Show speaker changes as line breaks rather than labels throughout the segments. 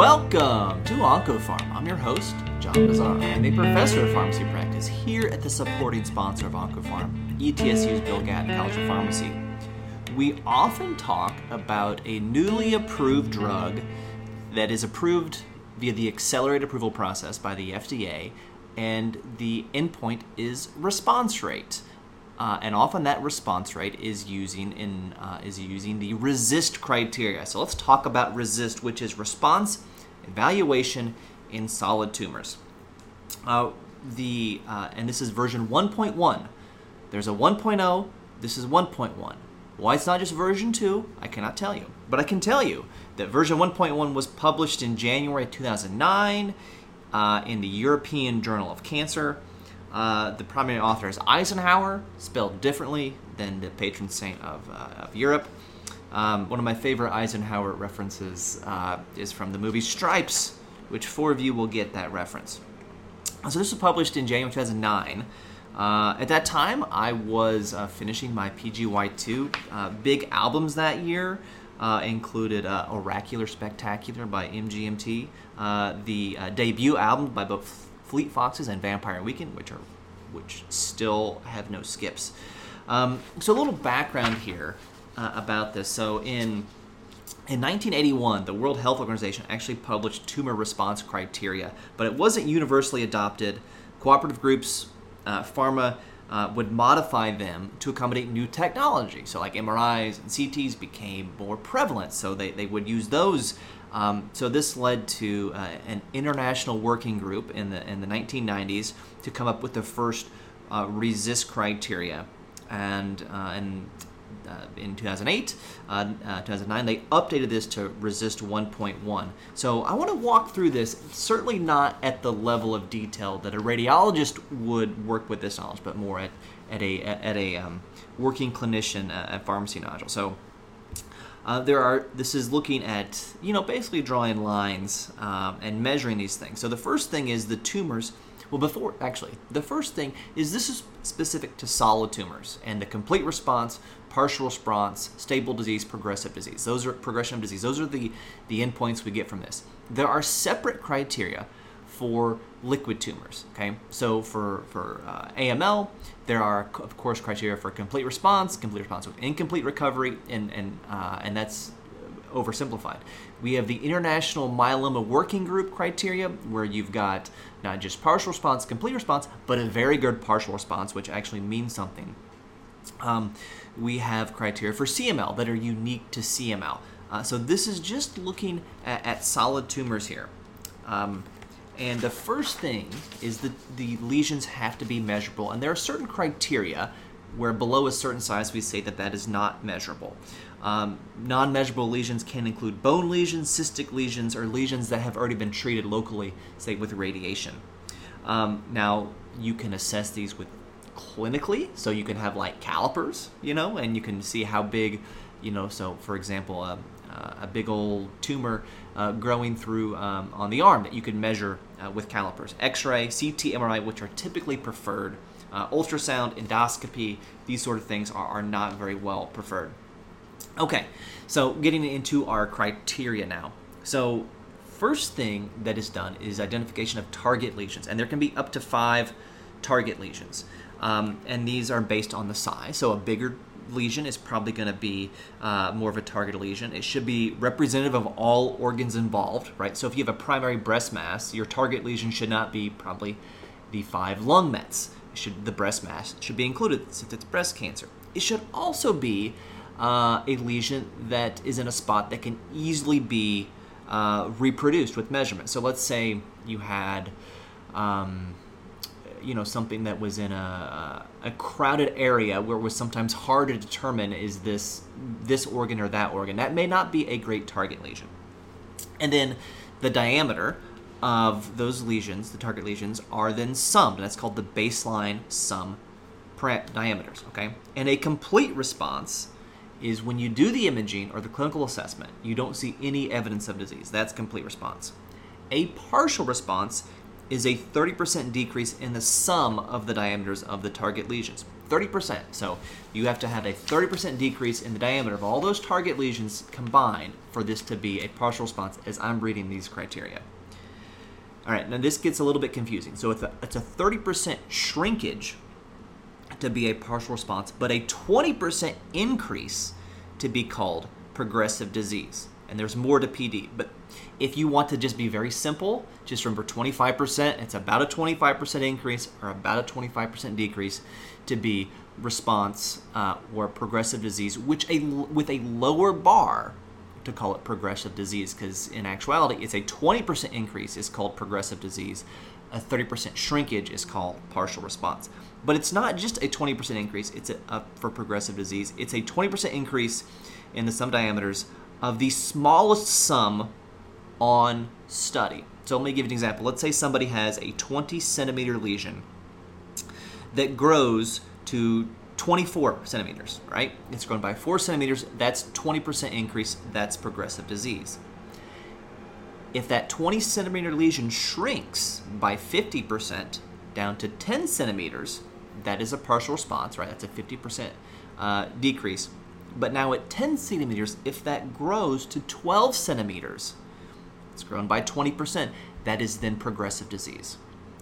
Welcome to OncoPharm. I'm your host, John Bossaer. I'm a professor of pharmacy practice here at the supporting sponsor of OncoPharm, ETSU's Bill Gatton College of Pharmacy. We often talk about a newly approved drug that is approved via the accelerated approval process by the FDA, and the endpoint is response rate. Uh, and often that response rate is using in uh, is using the RECIST criteria. So let's talk about RECIST, which is response evaluation in solid tumors. Uh, the uh, and this is version 1.1. There's a 1.0. This is 1.1. Why it's not just version 2, I cannot tell you. But I can tell you that version 1.1 was published in January 2009 uh, in the European Journal of Cancer. Uh, the primary author is Eisenhauer, spelled differently than the patron saint of, uh, of Europe. Um, one of my favorite Eisenhower references uh, is from the movie Stripes, which four of you will get that reference. So this was published in January 2009. Uh, at that time, I was uh, finishing my PGY2. Uh, big albums that year included Oracular Spectacular by MGMT, the debut album by both Fleet Foxes and Vampire Weekend, which are which still have no skips. Um, so a little background here uh, about this. So in in 1981, the World Health Organization actually published tumor response criteria, but it wasn't universally adopted. Cooperative groups, uh, pharma, uh, would modify them to accommodate new technology. So, like MRIs and CTs became more prevalent, so they, they would use those um, so this led to uh, an international working group in the in the 1990s to come up with the first uh, RECIST criteria, and uh, and in 2008, uh, 2009, they updated this to RECIST 1.1. So I want to walk through this. Certainly not at the level of detail that a radiologist would work with this knowledge, but more at at a at a um, working clinician at pharmacy nodule. So uh, there are this is looking at you know basically drawing lines um, and measuring these things so the first thing is the tumors well before actually the first thing is this is specific to solid tumors and the complete response partial response stable disease progressive disease those are progression of disease those are the the endpoints we get from this there are separate criteria for liquid tumors. Okay, so for for uh, AML, there are of course criteria for complete response, complete response with incomplete recovery, and and uh, and that's oversimplified. We have the International Myeloma Working Group criteria, where you've got not just partial response, complete response, but a very good partial response, which actually means something. Um, we have criteria for CML that are unique to CML. Uh, so this is just looking at, at solid tumors here. Um, and the first thing is that the lesions have to be measurable, and there are certain criteria where below a certain size we say that that is not measurable. Um, non measurable lesions can include bone lesions, cystic lesions, or lesions that have already been treated locally, say with radiation. Um, now, you can assess these with clinically, so you can have like calipers, you know, and you can see how big, you know, so for example, uh, a big old tumor uh, growing through um, on the arm that you can measure uh, with calipers. X-ray, CT, MRI, which are typically preferred. Uh, ultrasound, endoscopy, these sort of things are, are not very well preferred. Okay, so getting into our criteria now. So first thing that is done is identification of target lesions, and there can be up to five target lesions. Um, and these are based on the size. So a bigger lesion is probably going to be uh, more of a target lesion. It should be representative of all organs involved, right? So if you have a primary breast mass, your target lesion should not be probably the five lung mets. should the breast mass should be included since it's breast cancer. It should also be uh, a lesion that is in a spot that can easily be uh, reproduced with measurement. So let's say you had. Um, you know something that was in a, a crowded area where it was sometimes hard to determine is this this organ or that organ that may not be a great target lesion and then the diameter of those lesions the target lesions are then summed And that's called the baseline sum diameters okay and a complete response is when you do the imaging or the clinical assessment you don't see any evidence of disease that's complete response a partial response is a 30% decrease in the sum of the diameters of the target lesions. 30%. So you have to have a 30% decrease in the diameter of all those target lesions combined for this to be a partial response as I'm reading these criteria. All right, now this gets a little bit confusing. So it's a, it's a 30% shrinkage to be a partial response, but a 20% increase to be called progressive disease. And there's more to PD. But if you want to just be very simple, just remember 25%, it's about a 25% increase or about a 25% decrease to be response uh, or progressive disease, which a, with a lower bar to call it progressive disease, because in actuality, it's a 20% increase is called progressive disease, a 30% shrinkage is called partial response. But it's not just a 20% increase, it's a, a, for progressive disease, it's a 20% increase in the sum diameters of the smallest sum on study. So let me give you an example. Let's say somebody has a 20 centimeter lesion that grows to 24 centimeters, right? It's grown by 4 centimeters. That's 20% increase. That's progressive disease. If that 20 centimeter lesion shrinks by 50% down to 10 centimeters, that is a partial response, right? That's a 50% uh, decrease. But now at 10 centimeters, if that grows to 12 centimeters, it's grown by 20%, that is then progressive disease.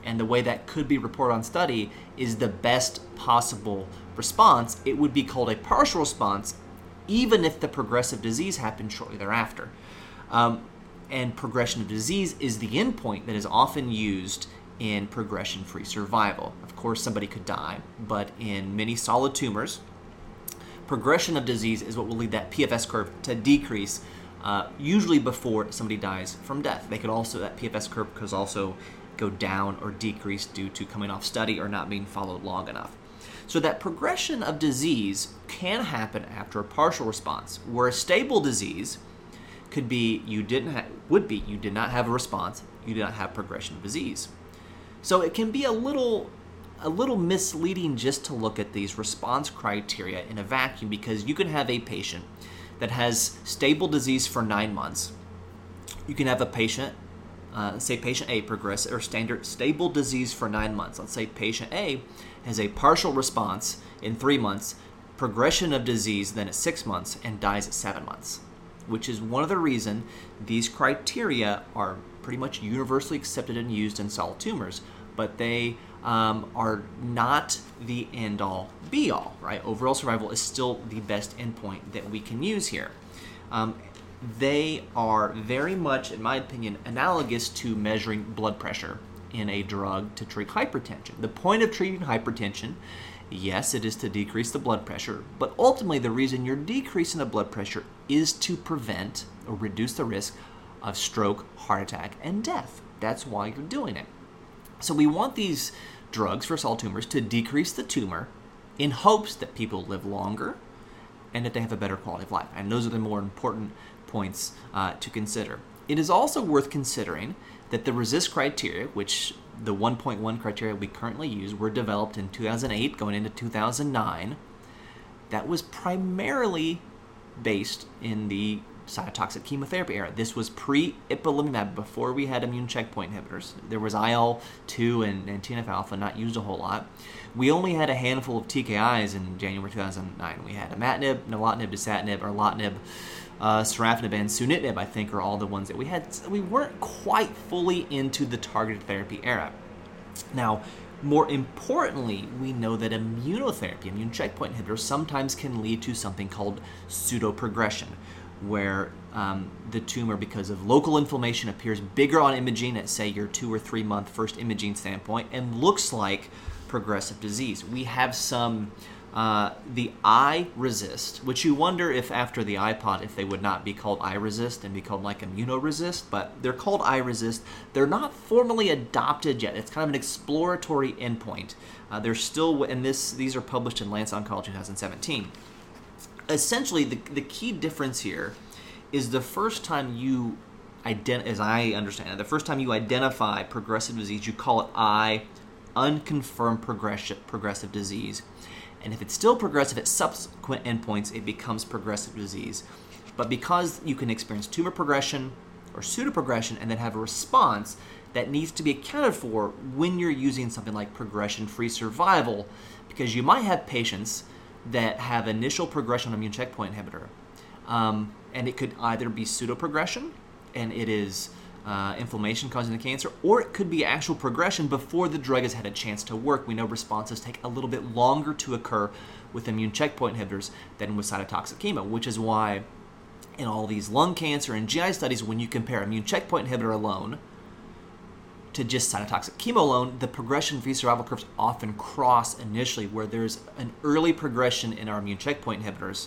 And the way that could be reported on study is the best possible response. It would be called a partial response, even if the progressive disease happened shortly thereafter. Um, and progression of disease is the endpoint that is often used in progression free survival. Of course, somebody could die, but in many solid tumors, progression of disease is what will lead that PFS curve to decrease, uh, usually before somebody dies from death. They could also, that PFS curve could also go down or decrease due to coming off study or not being followed long enough. So that progression of disease can happen after a partial response, where a stable disease could be you didn't ha- would be you did not have a response, you did not have progression of disease. So it can be a little a little misleading just to look at these response criteria in a vacuum because you can have a patient that has stable disease for nine months. You can have a patient, uh, say patient A progress or standard stable disease for nine months. Let's say patient A has a partial response in three months, progression of disease then at six months, and dies at seven months, which is one of the reason these criteria are pretty much universally accepted and used in solid tumors, but they um, are not the end all be all, right? Overall survival is still the best endpoint that we can use here. Um, they are very much, in my opinion, analogous to measuring blood pressure in a drug to treat hypertension. The point of treating hypertension, yes, it is to decrease the blood pressure, but ultimately the reason you're decreasing the blood pressure is to prevent or reduce the risk of stroke, heart attack, and death. That's why you're doing it. So we want these drugs for solid tumors to decrease the tumor in hopes that people live longer and that they have a better quality of life. And those are the more important points uh, to consider. It is also worth considering that the RECIST criteria, which the 1.1 criteria we currently use, were developed in 2008 going into 2009. That was primarily based in the cytotoxic chemotherapy era. This was pre ipilimumab, before we had immune checkpoint inhibitors. There was IL 2 and, and TNF alpha, not used a whole lot. We only had a handful of TKIs in January 2009. We had imatinib, nilotinib, dasatinib, erlotinib, uh, sorafenib, and sunitinib, I think, are all the ones that we had. We weren't quite fully into the targeted therapy era. Now, more importantly, we know that immunotherapy, immune checkpoint inhibitors, sometimes can lead to something called pseudoprogression, where um, the tumor, because of local inflammation, appears bigger on imaging at, say, your two or three month first imaging standpoint and looks like progressive disease. We have some. Uh, the iRECIST, which you wonder if after the iPod, if they would not be called iRECIST and be called like immunoresist, but they're called iRECIST. They're not formally adopted yet. It's kind of an exploratory endpoint. Uh, they're still, and this these are published in Lancet Oncology 2017 essentially the, the key difference here is the first time you ident- as I understand it, the first time you identify progressive disease, you call it I, unconfirmed progression, progressive disease. And if it's still progressive at subsequent endpoints, it becomes progressive disease. But because you can experience tumor progression or pseudoprogression and then have a response, that needs to be accounted for when you're using something like progression free survival, because you might have patients that have initial progression on immune checkpoint inhibitor. Um, and it could either be pseudoprogression, and it is uh, inflammation causing the cancer, or it could be actual progression before the drug has had a chance to work. We know responses take a little bit longer to occur with immune checkpoint inhibitors than with cytotoxic chemo, which is why in all these lung cancer and GI studies, when you compare immune checkpoint inhibitor alone to just cytotoxic chemo alone, the progression-free survival curves often cross initially, where there's an early progression in our immune checkpoint inhibitors.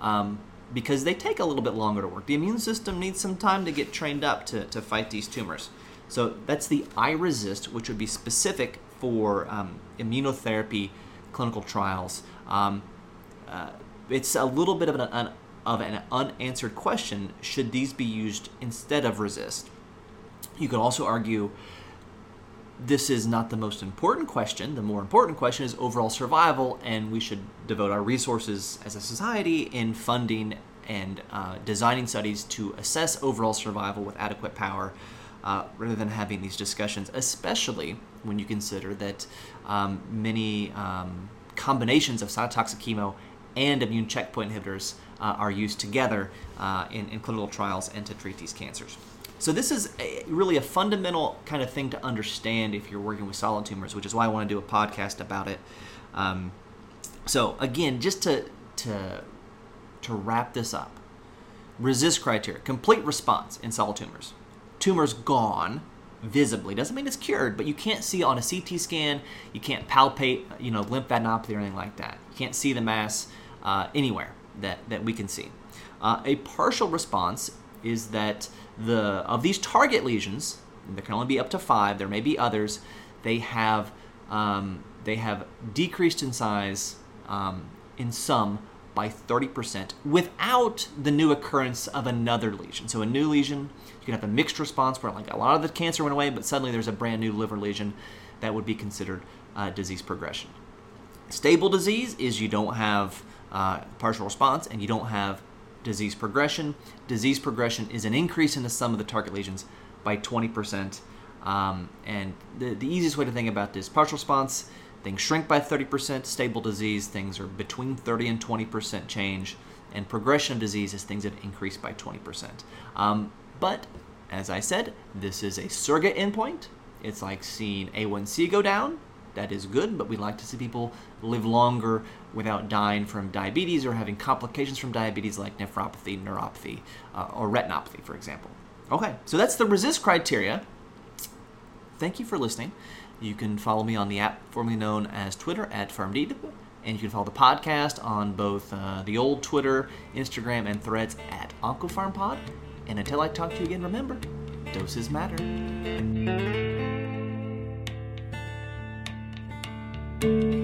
Um, because they take a little bit longer to work. The immune system needs some time to get trained up to, to fight these tumors. So that's the iRECIST, which would be specific for um, immunotherapy clinical trials. Um, uh, it's a little bit of an, an, of an unanswered question should these be used instead of RECIST? You could also argue this is not the most important question. The more important question is overall survival, and we should devote our resources as a society in funding and uh, designing studies to assess overall survival with adequate power uh, rather than having these discussions, especially when you consider that um, many um, combinations of cytotoxic chemo and immune checkpoint inhibitors uh, are used together uh, in, in clinical trials and to treat these cancers. So this is a, really a fundamental kind of thing to understand if you're working with solid tumors, which is why I want to do a podcast about it. Um, so again, just to to to wrap this up, RECIST criteria, complete response in solid tumors. Tumors gone visibly doesn't mean it's cured, but you can't see on a CT scan. You can't palpate, you know, lymphadenopathy or anything like that. You can't see the mass uh, anywhere that that we can see. Uh, a partial response is that the of these target lesions, there can only be up to five. There may be others. They have um, they have decreased in size um, in some by 30% without the new occurrence of another lesion. So a new lesion, you can have a mixed response where like a lot of the cancer went away, but suddenly there's a brand new liver lesion that would be considered uh, disease progression. Stable disease is you don't have uh, partial response and you don't have disease progression. Disease progression is an increase in the sum of the target lesions by 20%. Um, and the, the easiest way to think about this partial response, things shrink by 30%, stable disease, things are between 30 and 20% change, and progression of disease is things that increase by 20%. Um, but as I said, this is a surrogate endpoint. It's like seeing A1C go down. That is good, but we like to see people live longer without dying from diabetes or having complications from diabetes like nephropathy, neuropathy, uh, or retinopathy, for example. Okay, so that's the RECIST criteria. Thank you for listening. You can follow me on the app formerly known as Twitter at FarmD, and you can follow the podcast on both uh, the old Twitter, Instagram, and threads at OncoPharmPod. And until I talk to you again, remember, doses matter. Thank you.